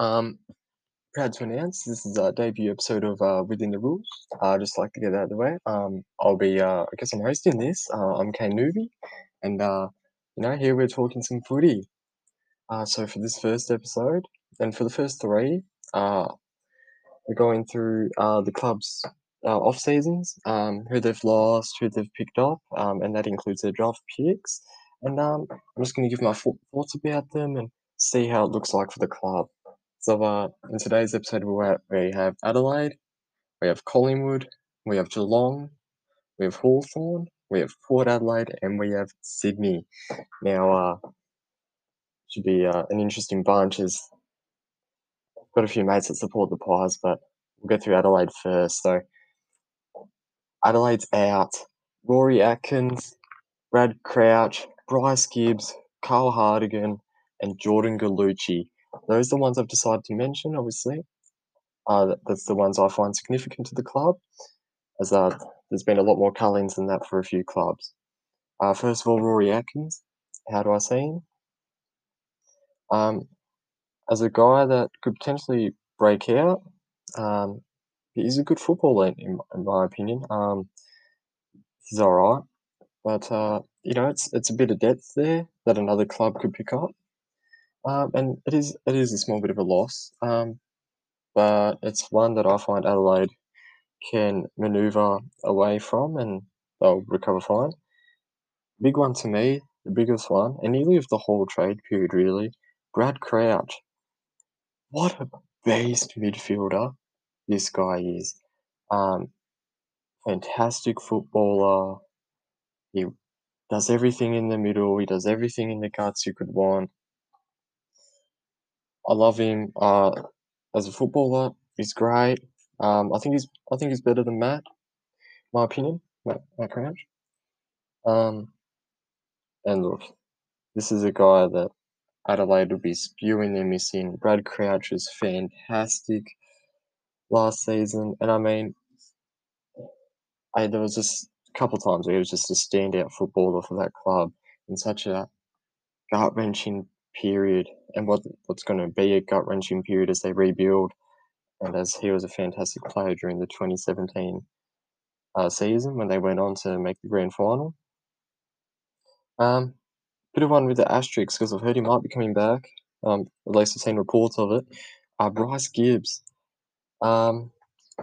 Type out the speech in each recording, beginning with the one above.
Um, proud to announce this is our debut episode of uh, Within the Rules. Uh, I'd just like to get out of the way. Um, I'll be, uh, I guess I'm hosting this. Uh, I'm Kane Nuvi, and uh, you know, here we're talking some footy. Uh, so for this first episode, and for the first three, uh, we're going through uh, the club's uh, off seasons, um, who they've lost, who they've picked up, um, and that includes their draft picks. And um, I'm just going to give my thoughts about them and see how it looks like for the club. So uh, in today's episode, we have, we have Adelaide, we have Collingwood, we have Geelong, we have Hawthorn, we have Port Adelaide, and we have Sydney. Now, uh, should be uh, an interesting bunch. As got a few mates that support the Pies, but we'll go through Adelaide first. So Adelaide's out. Rory Atkins, Brad Crouch, Bryce Gibbs, Carl Hartigan, and Jordan Gallucci. Those are the ones I've decided to mention, obviously. Uh, that's the ones I find significant to the club, as uh, there's been a lot more Cullings than that for a few clubs. Uh, first of all, Rory Atkins. How do I see him? Um, as a guy that could potentially break out, um, he's a good footballer in, in my opinion. Um, he's all right, but uh, you know, it's it's a bit of depth there that another club could pick up. Um, and it is it is a small bit of a loss, um, but it's one that I find Adelaide can manoeuvre away from, and they'll recover fine. Big one to me, the biggest one, and nearly of the whole trade period, really. Brad Crouch. What a beast midfielder this guy is. Um, fantastic footballer. He does everything in the middle. He does everything in the guts you could want. I love him. Uh, as a footballer, he's great. Um, I think he's I think he's better than Matt. My opinion, Matt, Matt Crouch. Um, and look, this is a guy that Adelaide would be spewing their missing. Brad Crouch is fantastic last season, and I mean, I there was just a couple times where he was just a standout footballer for that club in such a gut wrenching period and what what's going to be a gut wrenching period as they rebuild. And as he was a fantastic player during the 2017 uh, season when they went on to make the grand final. Um, bit of one with the asterisks because I've heard he might be coming back. Um, at least I've seen reports of it. Uh, Bryce Gibbs. Um,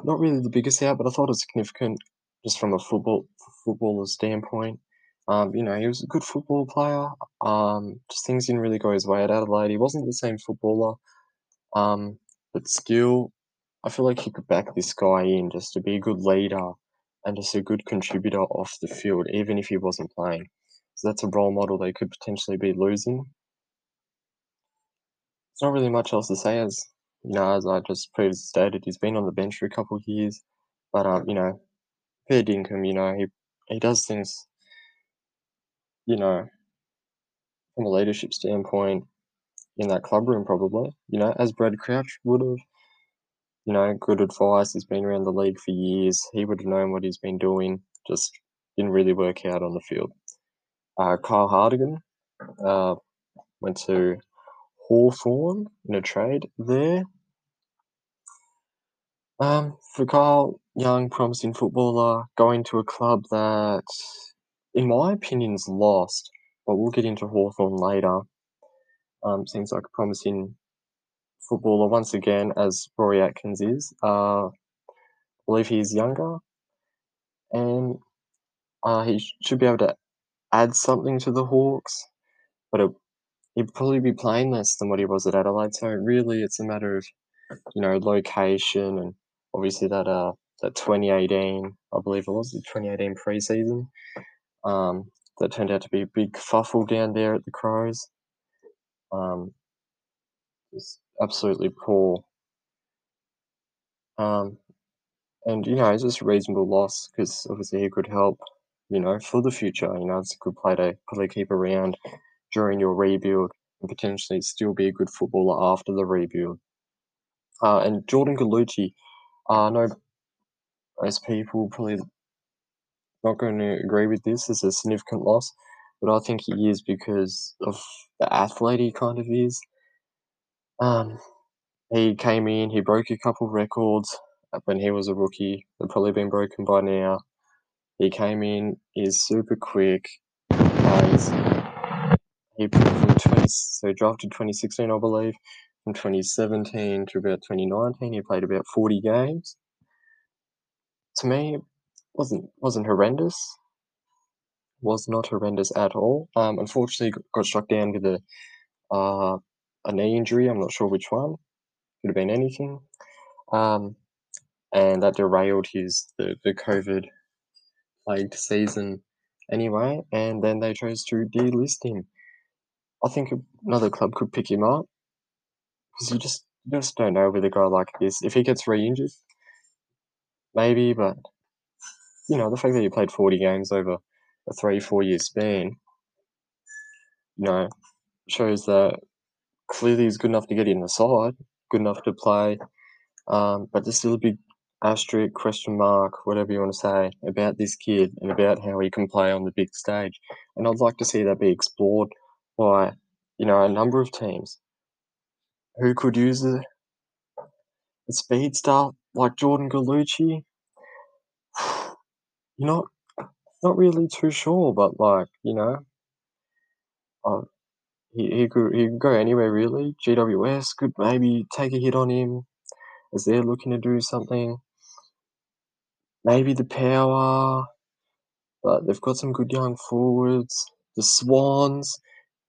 not really the biggest out, but I thought it was significant just from a football footballer standpoint. Um, you know, he was a good football player. Um, just things didn't really go his way at Adelaide. He wasn't the same footballer, um, but still, I feel like he could back this guy in just to be a good leader and just a good contributor off the field, even if he wasn't playing. So that's a role model they could potentially be losing. There's not really much else to say, as you know, as I just previously stated, he's been on the bench for a couple of years, but um, you know, fair dinkum, you know, he he does things you know, from a leadership standpoint in that club room, probably, you know, as Brad Crouch would have. You know, good advice. He's been around the league for years. He would have known what he's been doing. Just didn't really work out on the field. Uh, Kyle Hartigan uh, went to Hawthorn in a trade there. Um, for Kyle, young, promising footballer, going to a club that in my opinion, is lost, but we'll get into Hawthorn later. Um, seems like a promising footballer once again, as Rory Atkins is. Uh, I believe he's younger, and uh, he should be able to add something to the Hawks, but it, he'd probably be playing less than what he was at Adelaide. So really, it's a matter of you know location and obviously that uh that 2018, I believe it was the 2018 preseason. Um, that turned out to be a big fuffle down there at the Crows. Um, just absolutely poor. Um, and you know, it's just a reasonable loss because obviously he could help, you know, for the future. You know, it's a good player to probably keep around during your rebuild and potentially still be a good footballer after the rebuild. Uh, and Jordan Gallucci, uh, I know most people probably not going to agree with this as a significant loss, but I think he is because of the athlete he kind of is. Um, he came in, he broke a couple records when he was a rookie. They've probably been broken by now. He came in, he's super quick. Plays. He from 20, so drafted 2016, I believe. From 2017 to about 2019, he played about 40 games. To me, wasn't wasn't horrendous. Was not horrendous at all. Um, unfortunately, got struck down with a uh, a knee injury. I'm not sure which one. Could have been anything. Um, and that derailed his the, the COVID plagued season anyway. And then they chose to delist him. I think another club could pick him up because you just you just don't know with a guy like this. If he gets re-injured, maybe, but you know the fact that he played 40 games over a three four year span, you know, shows that clearly he's good enough to get in the side, good enough to play. Um, but there's still a big asterisk, question mark, whatever you want to say, about this kid and about how he can play on the big stage. And I'd like to see that be explored by, you know, a number of teams who could use a, a speedster like Jordan Gallucci. You're not not really too sure, but like, you know, uh, he, he could he could go anywhere really. GWS could maybe take a hit on him as they're looking to do something. Maybe the power, but they've got some good young forwards. The Swans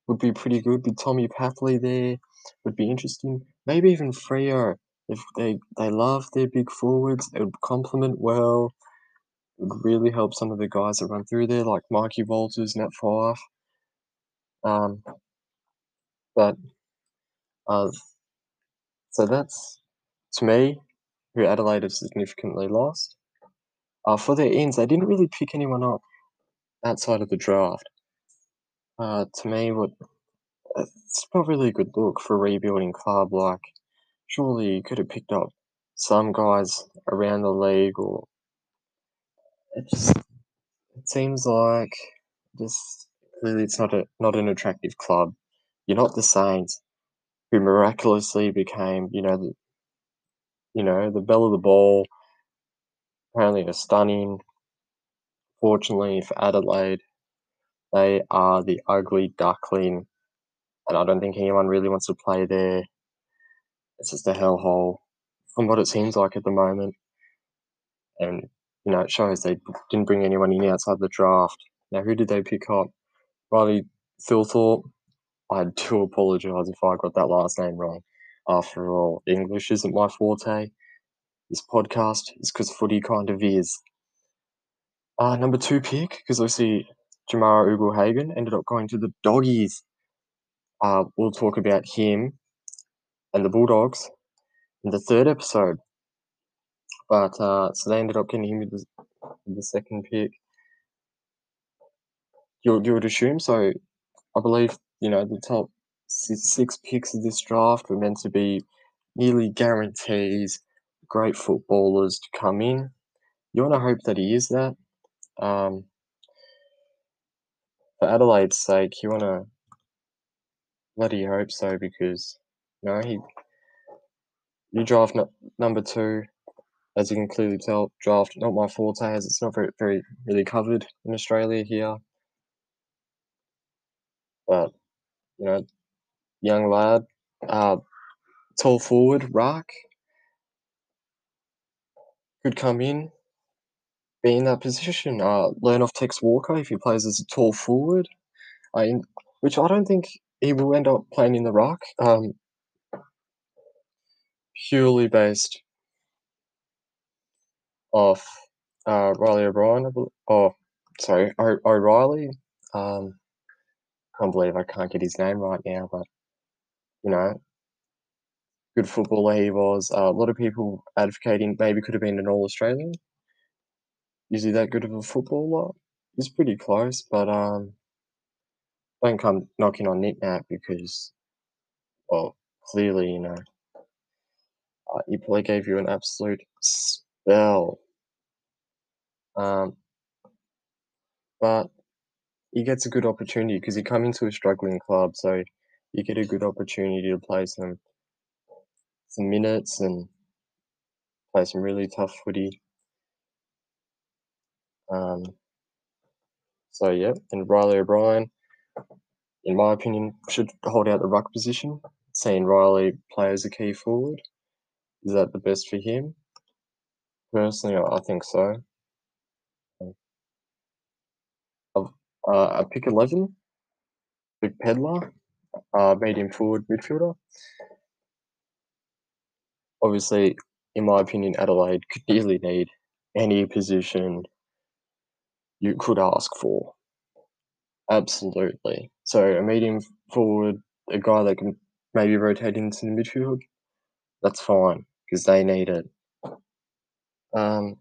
would be pretty good with Tommy Papley there. Would be interesting. Maybe even Freo. If they they love their big forwards, it would complement well. Would really help some of the guys that run through there, like Mikey Walters, Nat Fyfe. Um, but uh, so that's to me who Adelaide have significantly lost. Uh, for their ends, they didn't really pick anyone up outside of the draft. Uh, to me, what it's not really a good look for a rebuilding club. Like, surely you could have picked up some guys around the league, or it just it seems like just really it's not a not an attractive club. You're not the Saints, who miraculously became, you know, the you know the belle of the ball. Apparently, a stunning. Fortunately for Adelaide, they are the ugly duckling, and I don't think anyone really wants to play there. It's just a hellhole, from what it seems like at the moment. And you know, it shows they didn't bring anyone in outside the draft. Now, who did they pick up? Riley Thilthorpe. I do apologise if I got that last name wrong. After all, English isn't my forte. This podcast is because footy kind of is. Uh, number two pick, because obviously Jamarra Ugle-Hagan ended up going to the Doggies. Uh, we'll talk about him and the Bulldogs in the third episode. But uh, so they ended up getting him with the, the second pick. You, you would assume so. I believe you know the top six picks of this draft were meant to be nearly guarantees great footballers to come in. You want to hope that he is that. Um, for Adelaide's sake, you want to bloody hope so because you know he you draft number two, as you can clearly tell, draft not my forte as it's not very very really covered in Australia here. But you know, young lad, uh, tall forward, ruck could come in, be in that position. Uh, learn off Tex Walker if he plays as a tall forward. I, which I don't think he will end up playing in the ruck. Um, purely based off uh, Riley O'Brien. Oh, sorry, o- O'Reilly. Um, can't believe I can't get his name right now, but you know, good footballer he was. Uh, a lot of people advocating maybe could have been an All Australian. Is he that good of a footballer? He's pretty close, but um, don't come knocking on Nic Nat because, well, clearly, you know, uh, he probably gave you an absolute spell. Um, but he gets a good opportunity because he come into a struggling club, so you get a good opportunity to play some some minutes and play some really tough footy. Um, so yeah, and Riley O'Brien, in my opinion, should hold out the ruck position. Seeing Riley play as a key forward, is that the best for him? Personally, I think so. Of uh, a pick eleven, Luke Pedlar, uh, medium forward midfielder. Obviously, in my opinion, Adelaide could easily need any position you could ask for. Absolutely. So a medium forward, a guy that can maybe rotate into the midfield, that's fine because they need it. Um,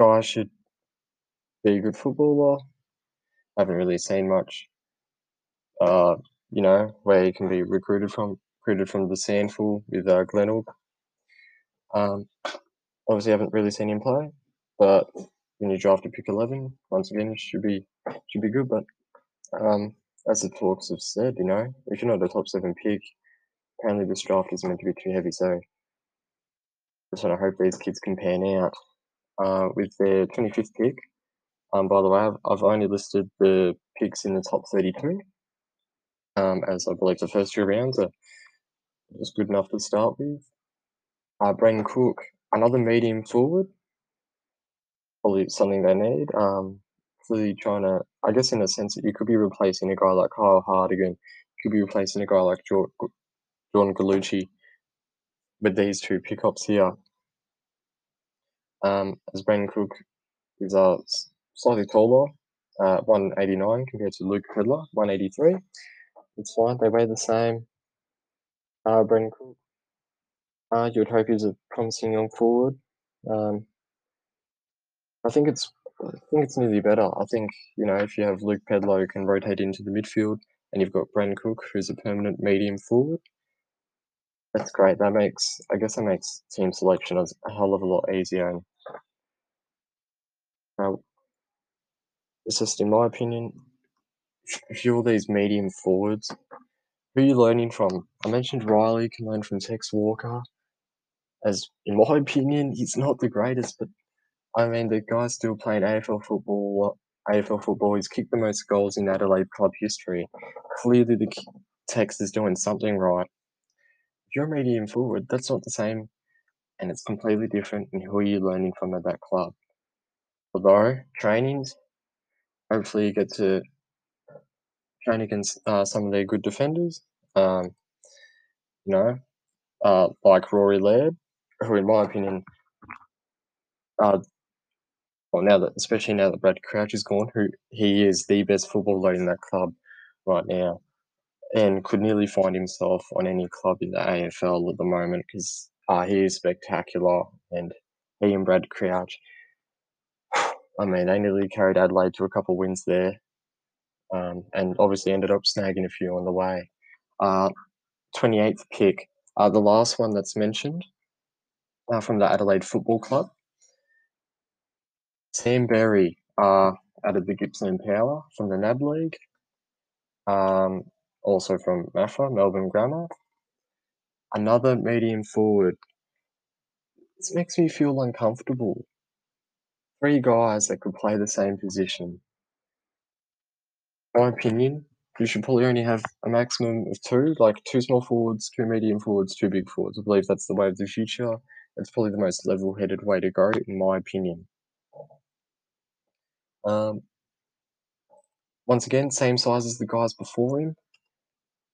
guy should be a good footballer. I haven't really seen much. Uh, you know, where he can be recruited from, recruited from the SANFL with uh, Glenelg. Um, obviously, haven't really seen him play, but when you draft a pick eleven, once again, should be should be good. But um, as the talks have said, you know, if you're not a top seven pick, apparently this draft is meant to be too heavy. So want to hope these kids can pan out. Uh, with their 25th pick, um, by the way, I've, I've only listed the picks in the top 32, um, as I believe the first two rounds are just good enough to start with. Uh, Brayden Cook, another medium forward, probably something they need. Um, really trying to, I guess, in a sense that you could be replacing a guy like Kyle Hartigan, you could be replacing a guy like Jordan Gallucci with these two pickups here. Um, as Brayden Cook is uh, slightly taller, uh, 189 compared to Luke Pedlar, 183. It's fine, they weigh the same. Uh, Brayden Cook, uh, you would hope he's a promising young forward. Um, I think it's I think it's nearly better. I think you know if you have Luke Pedlar who can rotate into the midfield, and you've got Brayden Cook who's a permanent medium forward, that's great. That makes I guess that makes team selection a hell of a lot easier. And uh, it's just in my opinion, if you're these medium forwards, who are you learning from? I mentioned Riley can learn from Tex Walker. As in my opinion, he's not the greatest, but I mean the guy's still playing AFL football. AFL football. He's kicked the most goals in Adelaide club history. Clearly, the Tex is doing something right. You're medium forward, that's not the same, and it's completely different in who you're learning from at that club. Although trainings, hopefully you get to train against uh, some of their good defenders. Um, you know, uh, like Rory Laird, who, in my opinion, uh, well, now that especially now that Brad Crouch is gone, who he is the best footballer in that club right now, and could nearly find himself on any club in the AFL at the moment because uh, he is spectacular, and he and Brad Crouch. I mean, they nearly carried Adelaide to a couple wins there, um, and obviously ended up snagging a few on the way. Uh, 28th pick, uh, the last one that's mentioned uh, from the Adelaide Football Club. Sam Berry uh, out of the Gippsland Power from the NAB League. Um, also from Maffra, Melbourne Grammar. Another medium forward. This makes me feel uncomfortable. Three guys that could play the same position. my opinion, you should probably only have a maximum of two, like two small forwards, two medium forwards, two big forwards. I believe that's the way of the future. It's probably the most level-headed way to go, in my opinion. Um, once again, same size as the guys before him.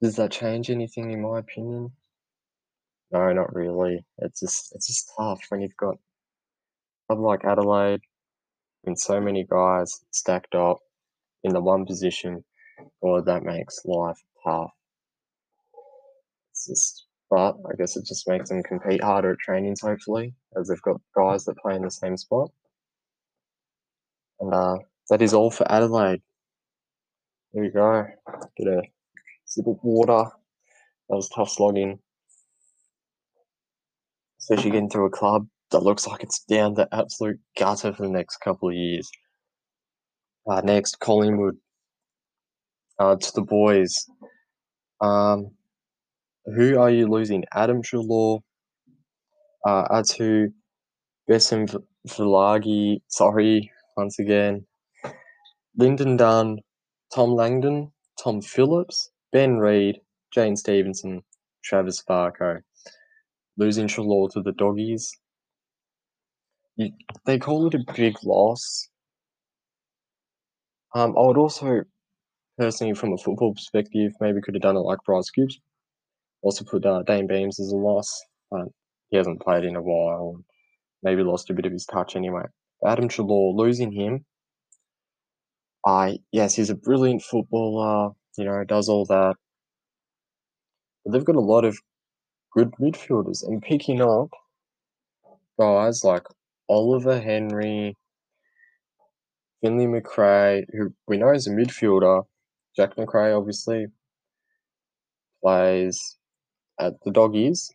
Does that change anything, in my opinion? No, not really. It's just it's just tough when you've got club like Adelaide and so many guys stacked up in the one position. God, that makes life tough. It's just, but I guess it just makes them compete harder at trainings, hopefully, as they've got guys that play in the same spot. And uh, that is all for Adelaide. There we go. Get a sip of water. That was tough slogging. Especially getting through a club that looks like it's down the absolute gutter for the next couple of years. Uh, next, Collingwood. Uh, to the boys. Um, who are you losing? Adam Treloar, uh, Atu, Besim Vilagi, sorry, once again, Lyndon Dunn, Tom Langdon, Tom Phillips, Ben Reid, Jaidyn Stevenson, Travis Varcoe. Losing Treloar to the Doggies. You, they call it a big loss. Um, I would also, personally, from a football perspective, maybe could have done it like Bryce Gibbs. Also put uh, Dayne Beams as a loss, but he hasn't played in a while. Maybe lost a bit of his touch anyway. Adam Treloar, losing him, I yes, he's a brilliant footballer. You know, does all that. But they've got a lot of good midfielders, and picking up guys like Oliver Henry, Finlay Macrae, who we know is a midfielder. Jack Macrae obviously plays at the Doggies.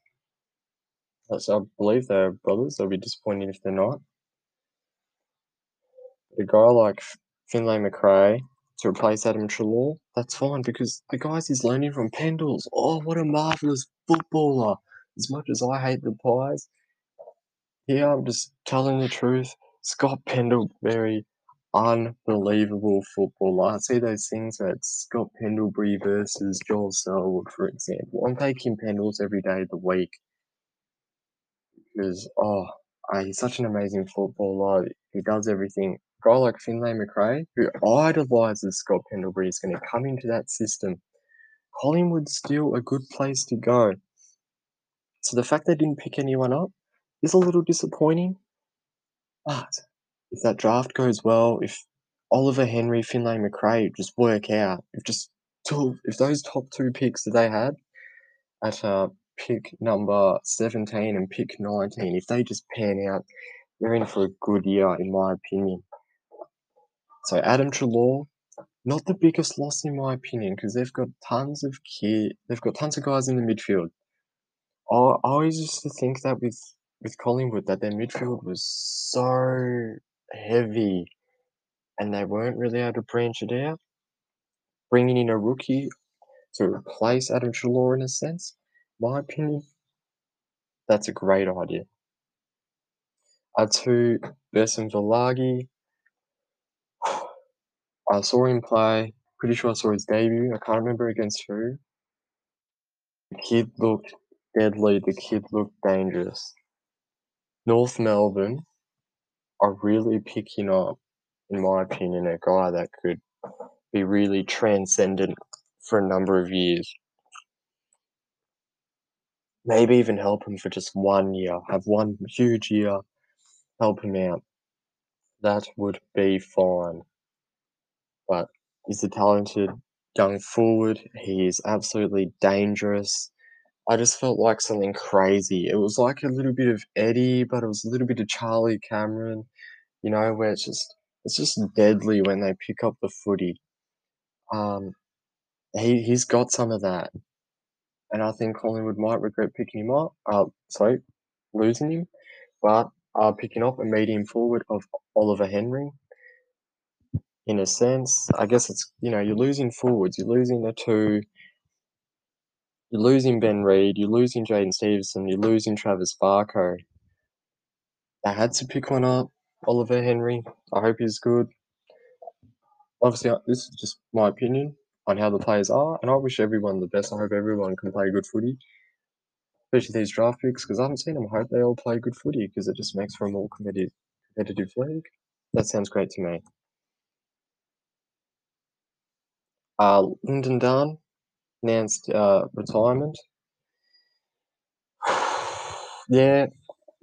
So I believe they're brothers. They'll be disappointed if they're not. A guy like Finlay Macrae to replace Adam Treloar, that's fine because the guys he's learning from Pendles. Oh, what a marvellous footballer! As much as I hate the Pies, here I'm just telling the truth. Scott Pendlebury, unbelievable footballer. I see those things that Scott Pendlebury versus Joel Selwood, for example. I'm taking Pendles every day of the week because, oh, uh, he's such an amazing footballer. He does everything guy like Finlay Macrae, who idolises Scott Pendlebury, is going to come into that system. Collingwood's still a good place to go. So the fact they didn't pick anyone up is a little disappointing. But if that draft goes well, if Oliver Henry, Finlay Macrae just work out, if just two, if those top two picks that they had at uh, pick number 17 and pick 19, if they just pan out, they're in for a good year, in my opinion. So Adam Treloar, not the biggest loss in my opinion, because they've got tons of kid, they've got tons of guys in the midfield. I, I always used to think that with with Collingwood that their midfield was so heavy, and they weren't really able to branch it out. Bringing in a rookie to replace Adam Treloar in a sense, my opinion, that's a great idea. Atu Bosenavulagi, I saw him play. Pretty sure I saw his debut. I can't remember against who. The kid looked deadly. The kid looked dangerous. North Melbourne are really picking up, in my opinion, a guy that could be really transcendent for a number of years. Maybe even help him for just one year. Have one huge year, help him out. That would be fine but he's a talented young forward. He is absolutely dangerous. I just felt like something crazy. It was like a little bit of Eddie, but it was a little bit of Charlie Cameron, you know, where it's just it's just deadly when they pick up the footy. Um, he he's got some of that, and I think Collingwood might regret picking him up. Uh, sorry, losing him, but uh, picking up a medium forward of Oliver Henry in a sense. I guess it's you know you're losing forwards, you're losing the two. You're losing Ben Reid, you're losing Jaidyn Stevenson, you're losing Travis Varcoe. They had to pick one up. Oliver Henry, I hope he's good. Obviously, uh, this is just my opinion on how the players are, and I wish everyone the best. I hope everyone can play good footy, especially these draft picks, because I haven't seen them. I hope they all play good footy, because it just makes for a more competitive, competitive league. That sounds great to me. Uh, Lyndon Dunn announced uh, retirement. yeah,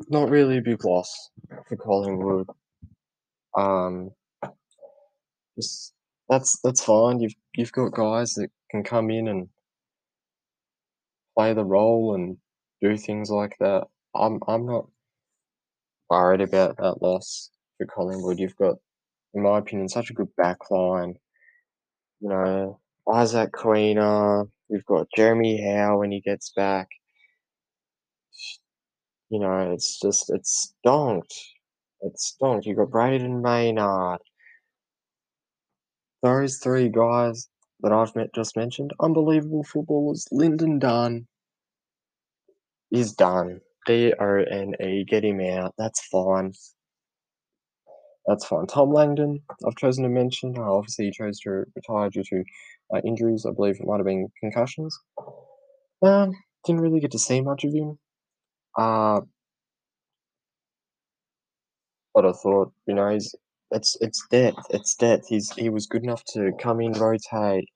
not really a big loss for Collingwood. Um, just that's that's fine. You've you've got guys that can come in and play the role and do things like that. I'm I'm not worried about that loss for Collingwood. You've got, in my opinion, such a good backline you know, Isaac Quaynor, you've got Jeremy Howe when he gets back. You know, it's just, it's stonked. It's stonked. You've got Brayden Maynard. Those three guys that I've met, just mentioned, unbelievable footballers. Lyndon Dunn, is done. D-O-N-E, get him out. That's fine. That's fine. Tom Langdon, I've chosen to mention. Uh, obviously, he chose to retire due to uh, injuries. I believe it might have been concussions. Um, didn't really get to see much of him. Uh, but I thought, you know, he's it's it's depth. It's depth. He's he was good enough to come in, rotate,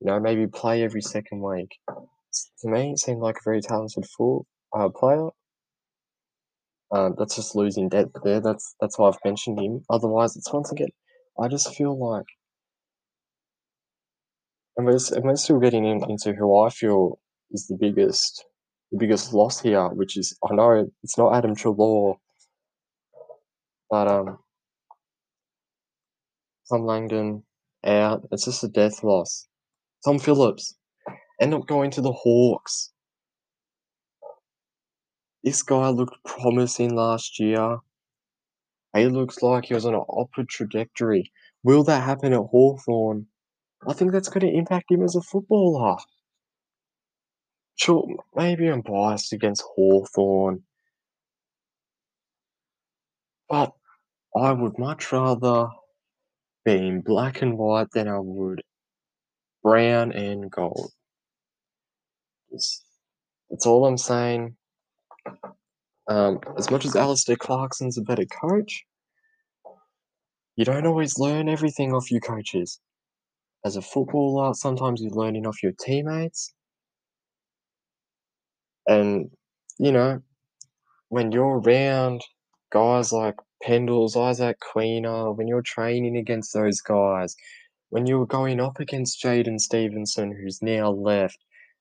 you know, maybe play every second week. To me, it seemed like a very talented full uh, player. Uh, that's just losing depth there. That's that's why I've mentioned him. Otherwise, it's once again, I just feel like, and we're, we're still getting in, into who I feel is the biggest, the biggest loss here, which is I know it's not Adam Treloar, but um, Tom Langdon out. It's just a death loss. Tom Phillips end up going to the Hawks. This guy looked promising last year. He looks like he was on an upward trajectory. Will that happen at Hawthorn? I think that's going to impact him as a footballer. Sure, maybe I'm biased against Hawthorn, but I would much rather be in black and white than I would brown and gold. That's all I'm saying. Um, as much as Alastair Clarkson's a better coach, you don't always learn everything off your coaches. As a footballer, sometimes you're learning off your teammates. And, you know, when you're around guys like Pendles, Isaac Quaynor, when you're training against those guys, when you're going up against Jaidyn Stevenson, who's now left,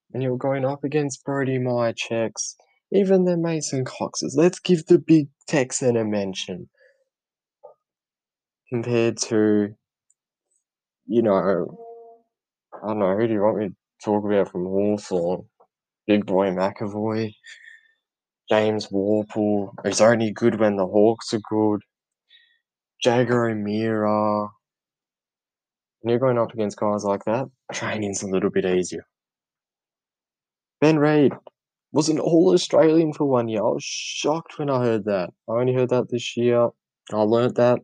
when you're going up against Brody Mihocek's, even the Mason Coxes. Let's give the big Texan a mention. Compared to, you know, I don't know, who do you want me to talk about from Hawthorn? Big Boy McEvoy, James Worpel, who's only good when the Hawks are good, Jaeger O'Meara. When you're going up against guys like that, training's a little bit easier. Ben Reid was an All Australian for one year. I was shocked when I heard that. I only heard that this year. I learnt that.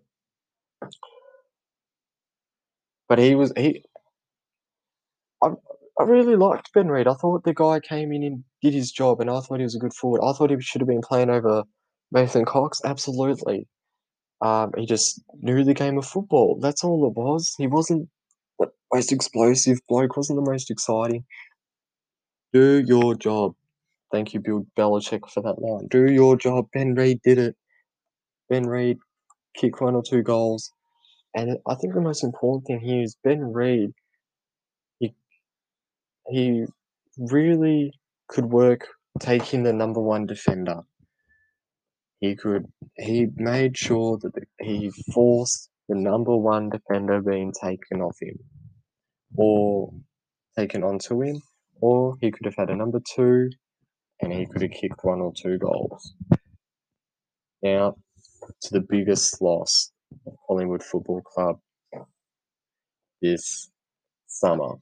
But he was he. I I really liked Ben Reid. I thought the guy came in and did his job, and I thought he was a good forward. I thought he should have been playing over Mason Cox. Absolutely. Um, he just knew the game of football. That's all it was. He wasn't the most explosive bloke. wasn't the most exciting. Do your job. Thank you, Bill Belichick, for that line. Do your job. Ben Reid did it. Ben Reid kicked one or two goals. And I think the most important thing here is Ben Reid. He he really could work taking the number one defender. He could he made sure that he forced the number one defender being taken off him, or taken onto him, or he could have had a number two, and he could have kicked one or two goals. Now to the biggest loss of Collingwood Football Club this summer.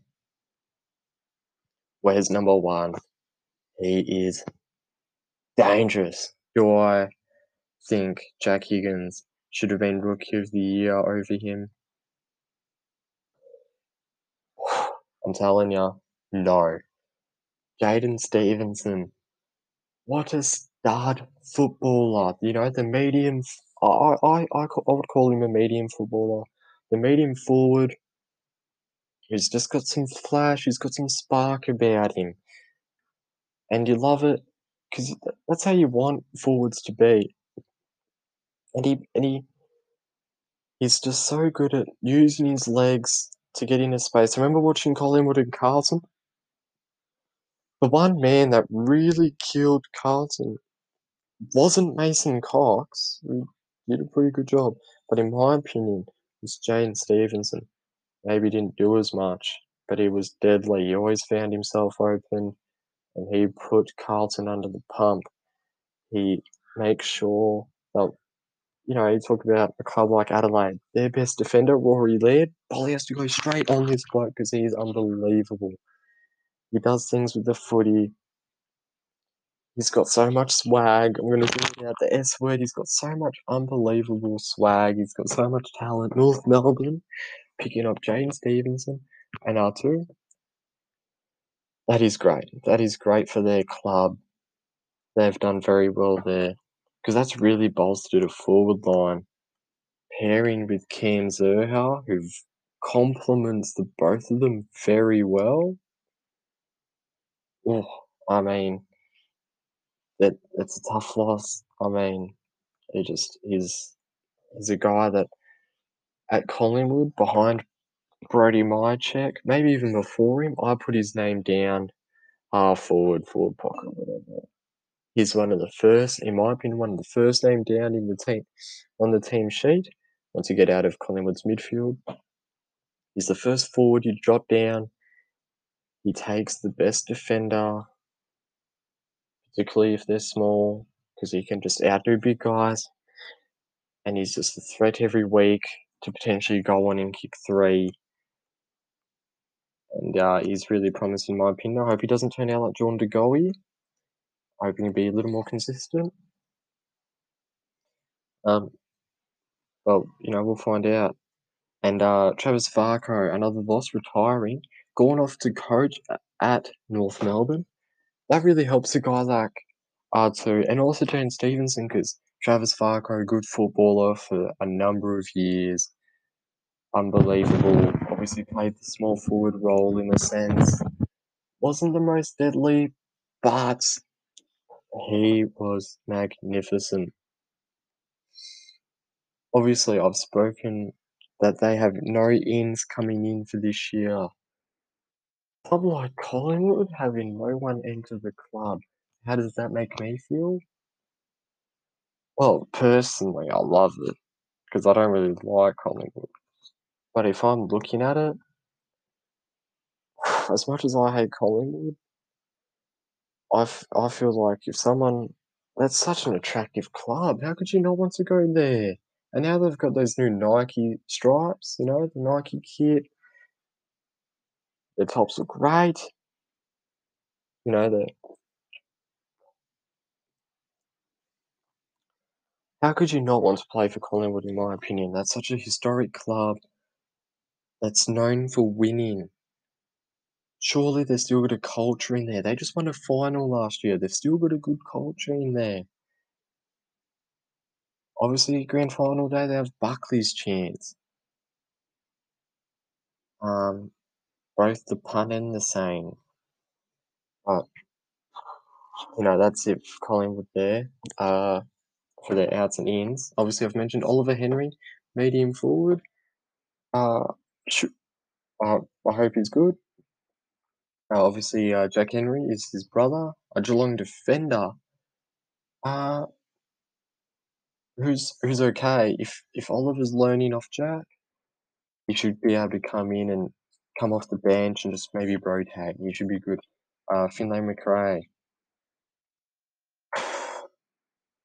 Where's number one? He is dangerous. Do I think Jack Higgins should have been Rookie of the Year over him? I'm telling you, no. Jaidyn Stevenson, what a stud footballer. You know, the medium, I, I, I, I would call him a medium footballer. The medium forward, He's just got some flash, he's got some spark about him. And you love it because that's how you want forwards to be. And he and he he's just so good at using his legs to get into space. I remember watching Collingwood and Carlton. The one man that really killed Carlton wasn't Mason Cox. He did a pretty good job. But in my opinion, it was Jaidyn Stevenson maybe didn't do as much, but he was deadly. He always found himself open and he put Carlton under the pump. He makes sure that, you know, you talk about a club like Adelaide, their best defender, Rory Laird, oh, Bolly has to go straight on this bloke because he is unbelievable. He does things with the footy. He's got so much swag. I'm gonna bring out the S word. He's got so much unbelievable swag. He's got so much talent. North Melbourne picking up Jaidyn Stevenson and Atu. That is great. That is great for their club. They've done very well there because that's really bolstered a forward line pairing with Cam Zurhaar, who complements the both of them very well. Oh, I mean, that it's a tough loss. I mean, he just is he's a guy that at Collingwood behind Brody Mihocek, maybe even before him, I put his name down half forward, forward pocket, whatever. He's one of the first, in my opinion, one of the first name down in the team on the team sheet. Once you get out of Collingwood's midfield, he's the first forward you drop down. He takes the best defender, particularly if they're small, because he can just outdo big guys. And he's just a threat every week to potentially go on and kick three. And uh, he's really promising, in my opinion. I hope he doesn't turn out like John De Goey. I hope he can be a little more consistent. Um, well, you know, we'll find out. And uh, Travis Varcoe, another loss, retiring, going off to coach at North Melbourne. That really helps a guy like Atu and also Jaidyn Stevenson because Travis Varcoe, good footballer for a number of years. Unbelievable. Obviously played the small forward role in a sense. Wasn't the most deadly, but he was magnificent. Obviously, I've spoken that they have no ins coming in for this year. Club like Collingwood having no one enter the club, how does that make me feel? Well, personally, I love it because I don't really like Collingwood. But if I'm looking at it, as much as I hate Collingwood, I, f- I feel like if someone that's such an attractive club, how could you not want to go there? And now they've got those new Nike stripes, you know, the Nike kit. The tops look great. You know, the how could you not want to play for Collingwood? In my opinion, that's such a historic club that's known for winning. Surely they've still got a culture in there. They just won a final last year. They've still got a good culture in there. Obviously, grand final day they have Buckley's chance. Um, both the pun and the saying. But you know that's it Collingwood there. Uh, for their outs and ins. Obviously, I've mentioned Oliver Henry, medium forward. Uh, sh- uh I hope he's good. Uh, obviously, uh, Jack Henry is his brother, a Geelong defender. Uh, who's who's okay. If if Oliver's learning off Jack, he should be able to come in and come off the bench and just maybe bro tag. He should be good. Uh, Finlay Macrae.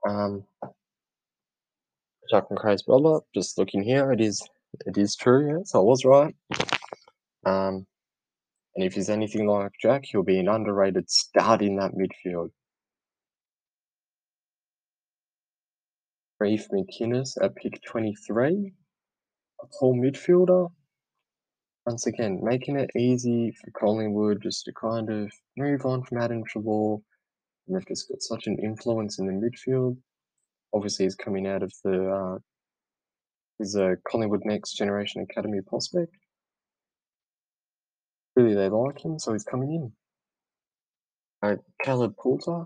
um, Jack Macrae's brother. Just looking here, it is it is true. Yes, I was right. Um, and if he's anything like Jack, he'll be an underrated stud in that midfield. Reef McInnes at pick 23, a tall midfielder. Once again, making it easy for Collingwood just to kind of move on from Adam Treloar. And they've just got such an influence in the midfield. Obviously, he's coming out of the uh, a Collingwood Next Generation Academy prospect. Really, they like him, so he's coming in. Uh, Caleb Poulter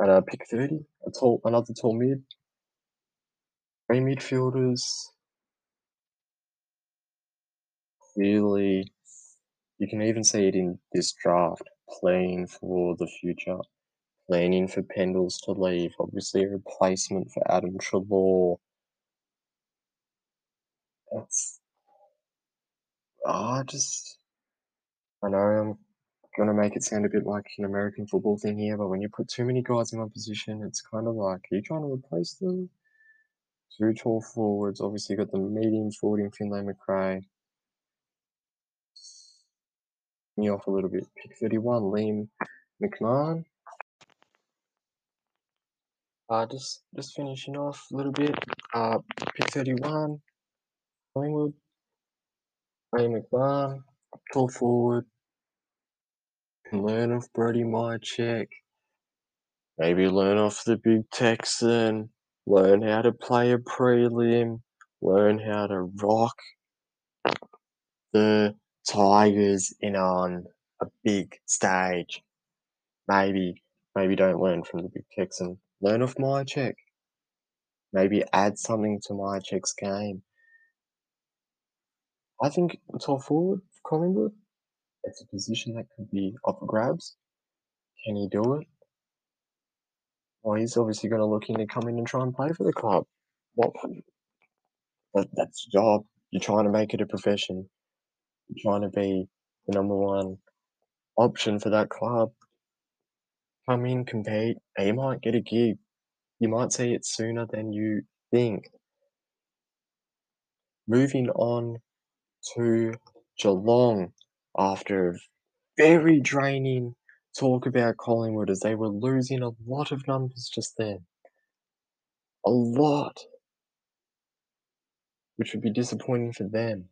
at uh, pick 30, a tall, another tall mid. Three midfielders. Really, you can even see it in this draft, playing for the future, planning for Pendles to leave, obviously a replacement for Adam Treloar. That's, I just, I know I'm gonna make it sound a bit like an American football thing here, but when you put too many guys in one position, it's kind of like, are you trying to replace them? Two tall forwards, obviously you've got the medium forward in Finlay Macrae. Me off a little bit. Pick 31, Liam McMahon. Uh, just just finishing off a little bit. Uh, pick 31, Collingwood, Ray McMahon, tall forward. Can learn off Brody Mihocek. Maybe learn off the big Texan. Learn how to play a prelim. Learn how to rock the Tigers in on a big stage. Maybe, maybe don't learn from the big Texan. Learn off Mihocek. Maybe add something to Mihocek's game. I think tall forward for Collingwood, it's a position that could be up for grabs. Can he do it? Well, he's obviously going to look in to come in and try and play for the club. What? That, that's your job. You're trying to make it a profession. Trying to be the number one option for that club. Come in, compete, you might get a gig. You might see it sooner than you think. Moving on to Geelong after a very draining talk about Collingwood as they were losing a lot of numbers just then. A lot. Which would be disappointing for them.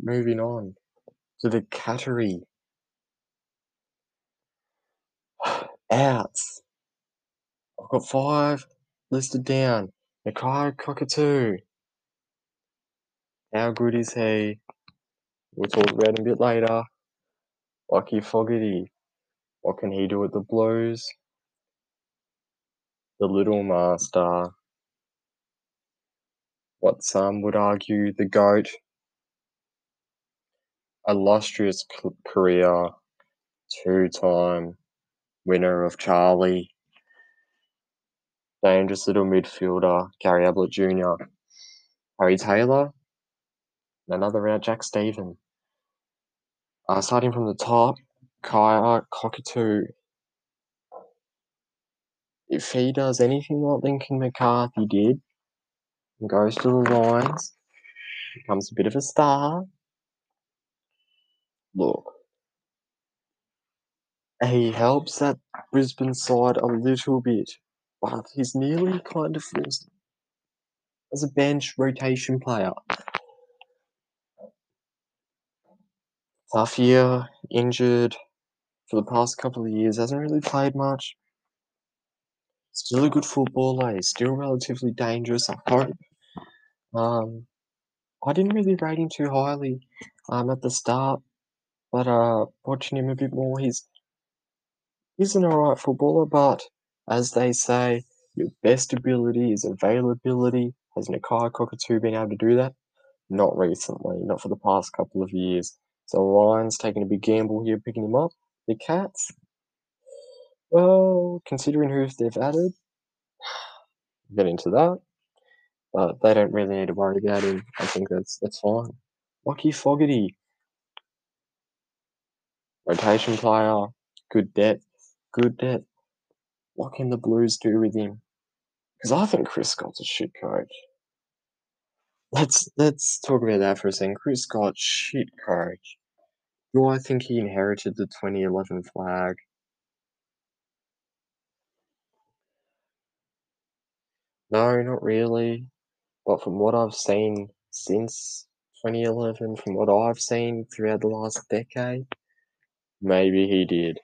Moving on to the Cattery. Outs. I've got five listed down. Nakia Cockatoo. How good is he? We'll talk about him a bit later. Lachie Fogarty. What can he do at the Blues? The Little Master. What some would argue the GOAT. Illustrious career. Two time winner of Charlie. Dangerous little midfielder. Gary Ablett Jr. Harry Taylor. and Another out, Jack Steven. Uh, starting from the top, Kaya Cockatoo. If he does anything like Lincoln McCarthy did, and goes to the Lions, becomes a bit of a star, look, he helps that Brisbane side a little bit, but he's nearly kind of forced as a bench rotation player. Tough year, injured for the past couple of years, hasn't really played much. Still a good footballer, he's still relatively dangerous, I hope. Um, I didn't really rate him too highly um, at the start, but uh, watching him a bit more, he's he's an alright footballer, but as they say, your best ability is availability. Has Nakia Cockatoo been able to do that? Not recently, not for the past couple of years. So Lions taking a big gamble here, picking him up. The Cats, well, considering who they've added, get into that. But they don't really need to worry about him. I think that's that's fine. Lachie Fogarty, rotation player, good depth, good depth. What can the Blues do with him? Because I think Chris Scott's a shit coach. Let's let's talk about that for a second. Chris Scott, shit coach. Do I think he inherited the 2011 flag? No, not really. But from what I've seen since 2011, from what I've seen throughout the last decade, maybe he did.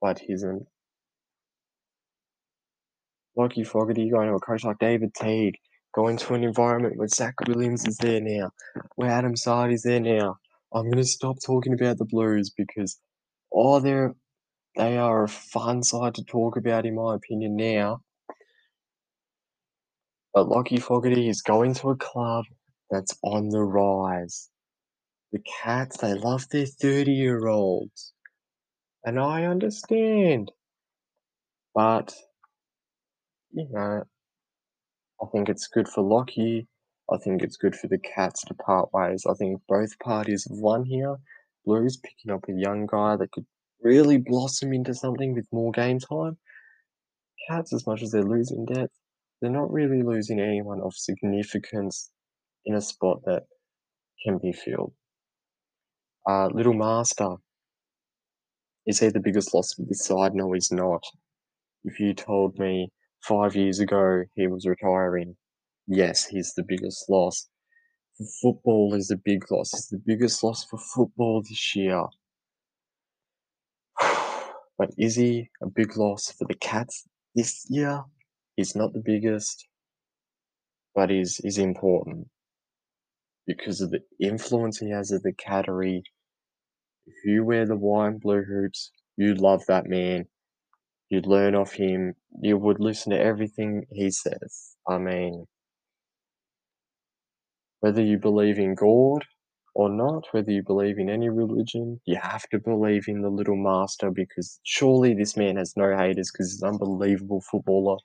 But an Lachie Fogarty going to a coach like David Teague, going to an environment where Zach Williams is there now, where Adam Saad is there now. I'm going to stop talking about the Blues because, oh, they're, they are a fun side to talk about, in my opinion, now. But Lachie Fogarty is going to a club that's on the rise. The Cats, they love their 30 year olds. And I understand. But, you know, I think it's good for Lachie. I think it's good for the Cats to part ways. I think both parties have won here. Blues picking up a young guy that could really blossom into something with more game time. Cats, as much as they're losing depth, they're not really losing anyone of significance in a spot that can be filled. Uh, Little Master. Is he the biggest loss for this side? No, he's not. If you told me five years ago he was retiring. Yes, he's the biggest loss. For football is the big loss. It's the biggest loss for football this year. but is he a big loss for the Cats this year? He's not the biggest, but he's, he's important because of the influence he has at the Cattery. If you wear the white and blue hoops, you love that man. You'd learn off him. You would listen to everything he says. I mean, whether you believe in God or not, whether you believe in any religion, you have to believe in the little master because surely this man has no haters because he's an unbelievable footballer.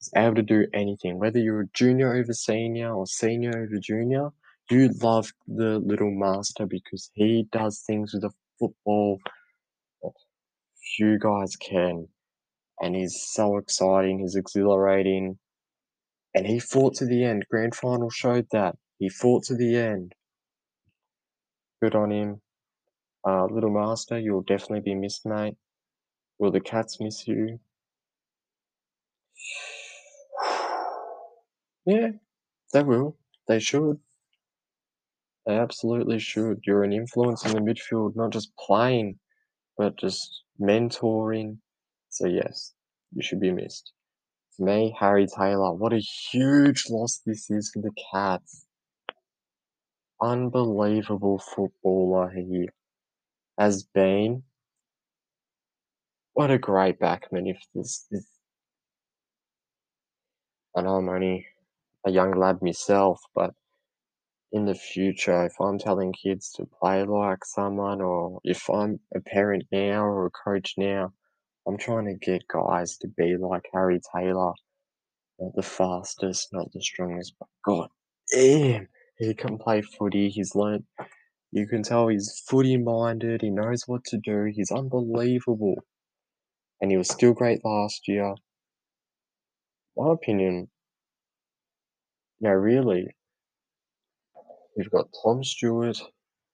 He's able to do anything. Whether you're a junior over senior or senior over junior, you love the little master because he does things with the football that few guys can and he's so exciting, he's exhilarating, and he fought to the end. Grand final showed that. He fought to the end. Good on him. Uh, little Master, you'll definitely be missed, mate. Will the cats miss you? yeah, they will. They should. They absolutely should. You're an influence in the midfield, not just playing, but just mentoring. So, yes, you should be missed. For me, Harry Taylor, what a huge loss this is for the Cats. Unbelievable footballer he has been. What a great backman if this, this I know I'm only a young lad myself, but in the future, if I'm telling kids to play like someone, or if I'm a parent now or a coach now, I'm trying to get guys to be like Harry Taylor. Not the fastest, not the strongest, but god damn, he can play footy. He's learnt, you can tell he's footy minded, he knows what to do, he's unbelievable. And he was still great last year. My opinion, no, really, you've got Tom Stewart,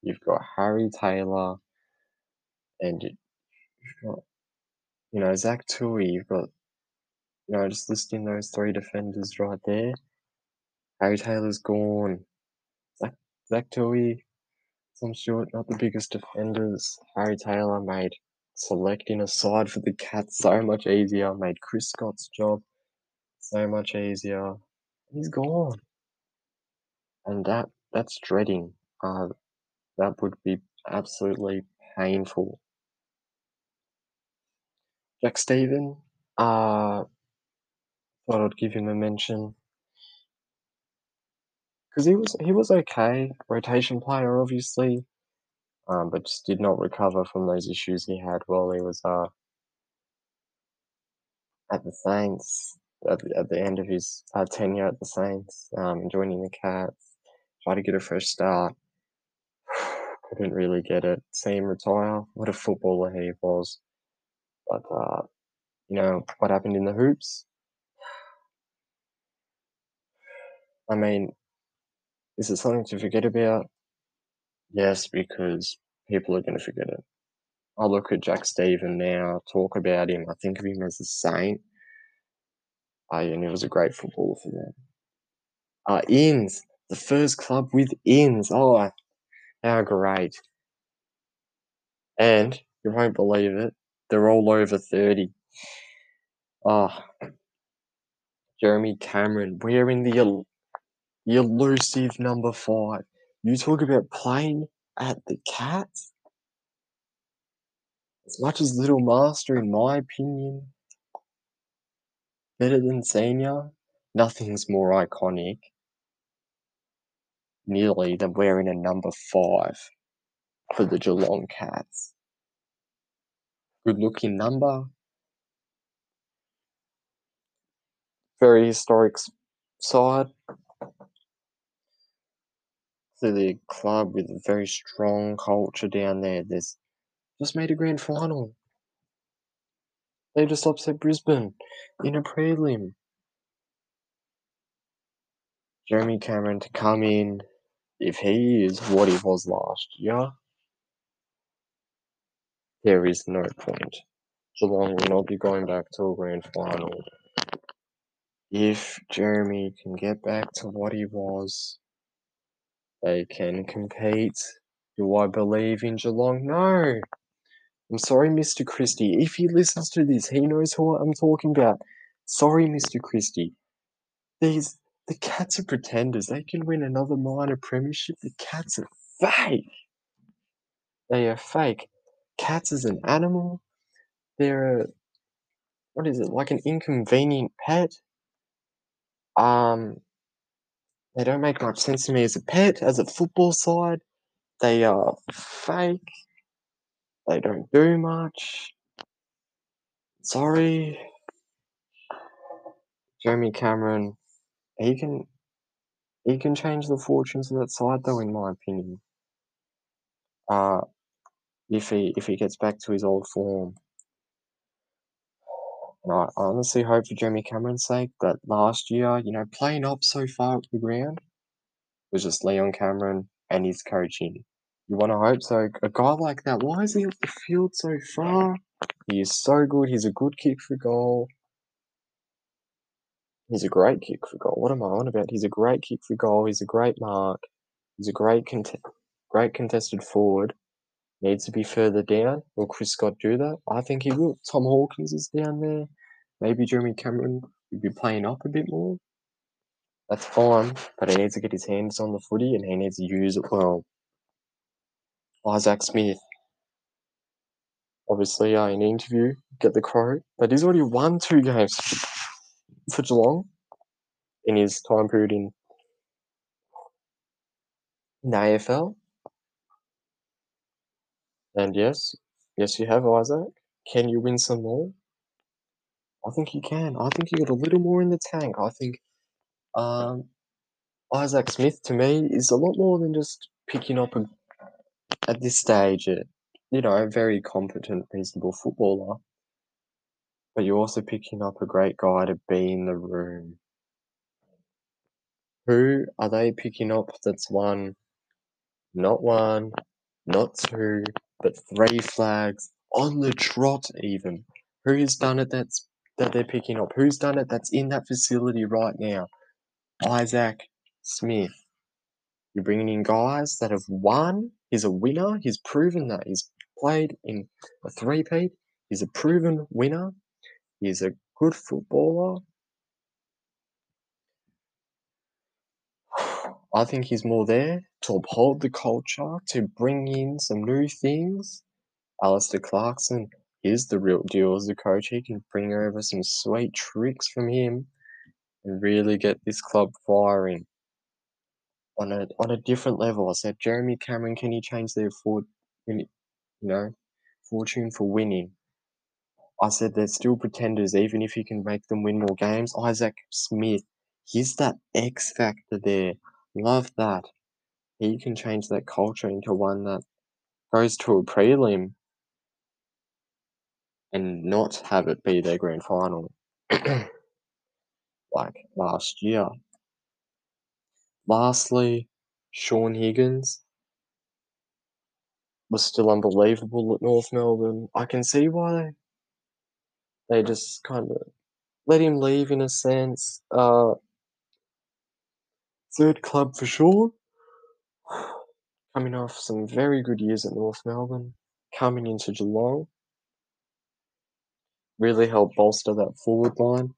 you've got Harry Taylor, and you've got, you know, Zach Tuohy, you've got, you know, just listing those three defenders right there. Harry Taylor's gone. Zach, Zach Tuohy, Tom Stewart, not the biggest defenders. Harry Taylor made selecting a side for the Cats so much easier, made Chris Scott's job so much easier. He's gone. And that that's dreading. Uh, that would be absolutely painful. Jack Steven, uh, thought I'd give him a mention because he was he was okay, rotation player obviously, um, but just did not recover from those issues he had while he was uh, at the Saints at the, at the end of his uh, tenure at the Saints, um, joining the Cats, tried to get a fresh start. Couldn't really get it. Same retire. What a footballer he was. But uh, you know what happened in the hoops. I mean, is it something to forget about? Yes, because people are going to forget it. I look at Jack Steven now, talk about him. I think of him as a saint. Uh, and he was a great footballer for them. Uh, Inns, the first club with Inns. Oh, how great. And you won't believe it, they're all over 30. Oh, Jeremy Cameron wearing the, el- the elusive number five. You talk about playing at the Cats? As much as Little Master, in my opinion, better than Senior, nothing's more iconic nearly than wearing a number five for the Geelong Cats. Good looking number. Very historic side. A club with a very strong culture down there. There's just made a grand final. They just upset Brisbane in a prelim. Jeremy Cameron to come in, if he is what he was last year, there is no point. Geelong will not be going back to a grand final. if Jeremy can get back to what he was, they can compete. Do I believe in Geelong? No. I'm sorry, Mr. Christie. If he listens to this, he knows who I'm talking about. Sorry, Mr. Christie. These the Cats are pretenders. They can win another minor premiership. The Cats are fake. They are fake. Cats is an animal. They're a what is it like an inconvenient pet? Um, they don't make much sense to me as a pet. As a football side, they are fake. They don't do much. Sorry, Jeremy Cameron. He can he can change the fortunes of that side, though, in my opinion. Uh, if he if he gets back to his old form. And I honestly hope for Jeremy Cameron's sake that last year, you know, playing up so far up the ground was just Leon Cameron and his coaching. You want to hope so. A guy like that, why is he up the field so far? He is so good. He's a good kick for goal. He's a great kick for goal. What am I on about? He's a great kick for goal. He's a great mark. He's a great cont- great contested forward. Needs to be further down. Will Chris Scott do that? I think he will. Tom Hawkins is down there. Maybe Jeremy Cameron would be playing up a bit more. That's fine, but he needs to get his hands on the footy and he needs to use it well. Isaac Smith, obviously, uh, in interview, get the crow, but he's already won two games for Geelong in his time period in, in the AFL. And yes, yes, you have Isaac. Can you win some more? I think you can. I think you got a little more in the tank. I think um, Isaac Smith to me is a lot more than just picking up a, at this stage, a, you know, a very competent, reasonable footballer. But you're also picking up a great guy to be in the room. Who are they picking up that's won not one, not two, but three flags on the trot even? Who has done it that's that they're picking up? Who's done it that's in that facility right now? Isaac Smith. You're bringing in guys that have won. He's a winner. He's proven that. He's played in a three-peat. He's a proven winner. He's a good footballer. I think he's more there to uphold the culture, to bring in some new things. Alastair Clarkson is the real deal as a coach. He can bring over some sweet tricks from him and really get this club firing on a on a different level. I said, Jeremy Cameron, can he change their you know, fortune for winning? I said they're still pretenders, even if you can make them win more games. Isaac Smith, he's that X factor there. Love that. He can change that culture into one that goes to a prelim and not have it be their grand final like last year. Lastly, Shaun Higgins was still unbelievable at North Melbourne. I can see why they just kind of let him leave in a sense. Uh, third club for sure. Coming off some very good years at North Melbourne, coming into Geelong, really helped bolster that forward line.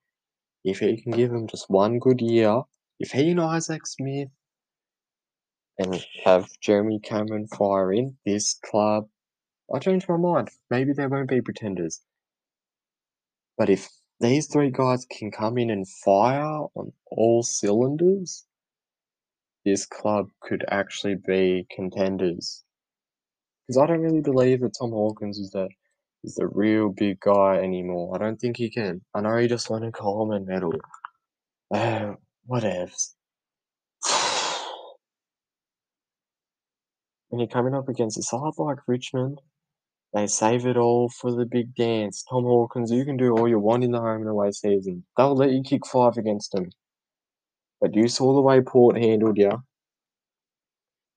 If he can give him just one good year, if he and Isaac Smith and have Jeremy Cameron fire in this club, I change my mind. Maybe they won't be pretenders. But if these three guys can come in and fire on all cylinders, this club could actually be contenders. Because I don't really believe that Tom Hawkins is the is the real big guy anymore. I don't think he can. I know he just won a Coleman medal. Uh, whatevs. when you're coming up against a side like Richmond, they save it all for the big dance. Tom Hawkins, you can do all you want in the home and away season. They'll let you kick five against them. But you saw the way Port handled you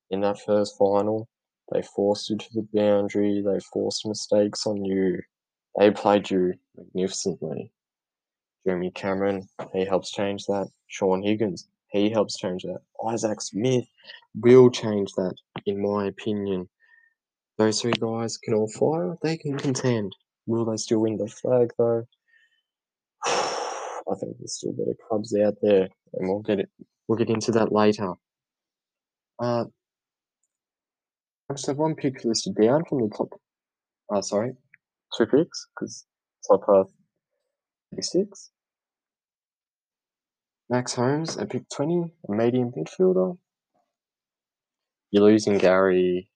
in that first final. They forced you to the boundary. They forced mistakes on you. They played you magnificently. Jeremy Cameron, he helps change that. Shaun Higgins, he helps change that. Isaac Smith will change that, in my opinion. Those three guys can all fire, they can contend. Will they still win the flag though? I think there's still better clubs out there, and we'll get it. We'll get into that later. Uh, I just have one pick listed down from the top. Uh, sorry, two picks because top uh, 36. Max Holmes at pick 20, a medium midfielder. You're losing Gary.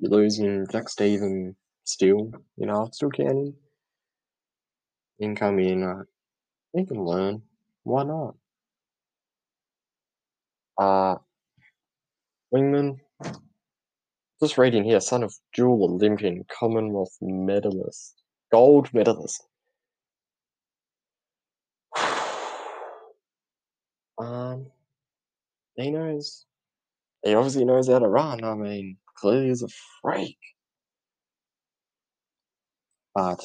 You're losing Jack Steven still, you know, still counting. Income in, uh, he can learn. Why not? Uh, Wingman, just reading here, son of dual Olympian, Commonwealth medalist, gold medalist. um, he knows. He obviously knows how to run. I mean, clearly he's a freak. But,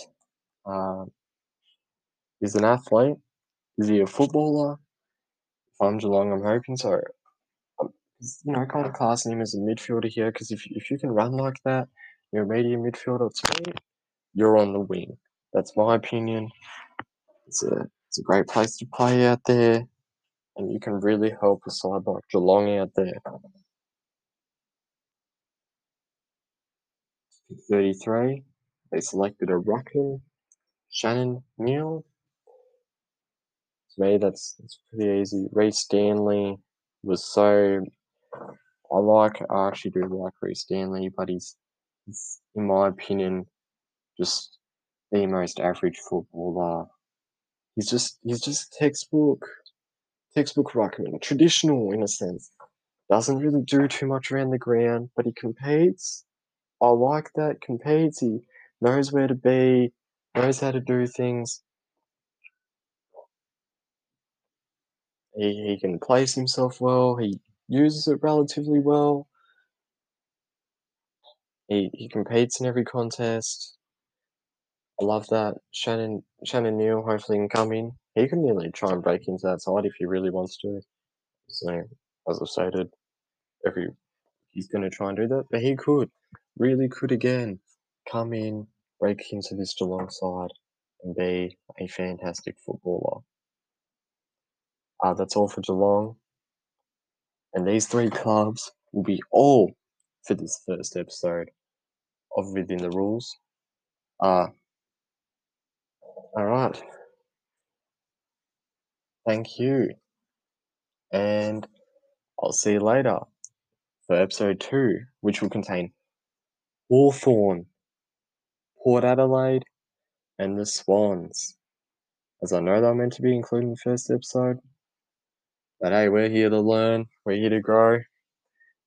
um, he's an athlete. Is he a footballer? If I'm Geelong, I'm hoping so. Um, you know, I kind of classing him as a midfielder here because if if you can run like that, you're a medium midfielder. To me, you're on the wing. That's my opinion. It's a it's a great place to play out there, and you can really help a side like Geelong out there. 33, they selected a Ruckman, Shannon Neale. To me, that's, that's pretty easy. Rhys Stanley was so. I like, I actually do like Rhys Stanley, but he's, he's, in my opinion, just the most average footballer. He's just, he's just textbook, textbook Ruckman, traditional in a sense. Doesn't really do too much around the ground, but he competes. I like that. Competes. He knows where to be, knows how to do things. He, he can place himself well. He uses it relatively well. He, he competes in every contest. I love that. Shannon Shannon Neale hopefully can come in. He can nearly try and break into that side if he really wants to. So as I've stated, every he's gonna try and do that, but he could, really could again, come in, break into this Geelong side, and be a fantastic footballer. Uh, that's all for Geelong. And these three clubs will be all for this first episode of Within the Rules. Uh, all right. Thank you. And I'll see you later for episode two, which will contain Hawthorn, Port Adelaide, and the Swans. As I know they're meant to be included in the first episode. But hey, we're here to learn, we're here to grow,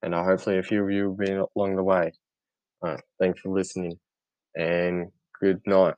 and uh, hopefully a few of you will be along the way. Thanks for listening, and good night.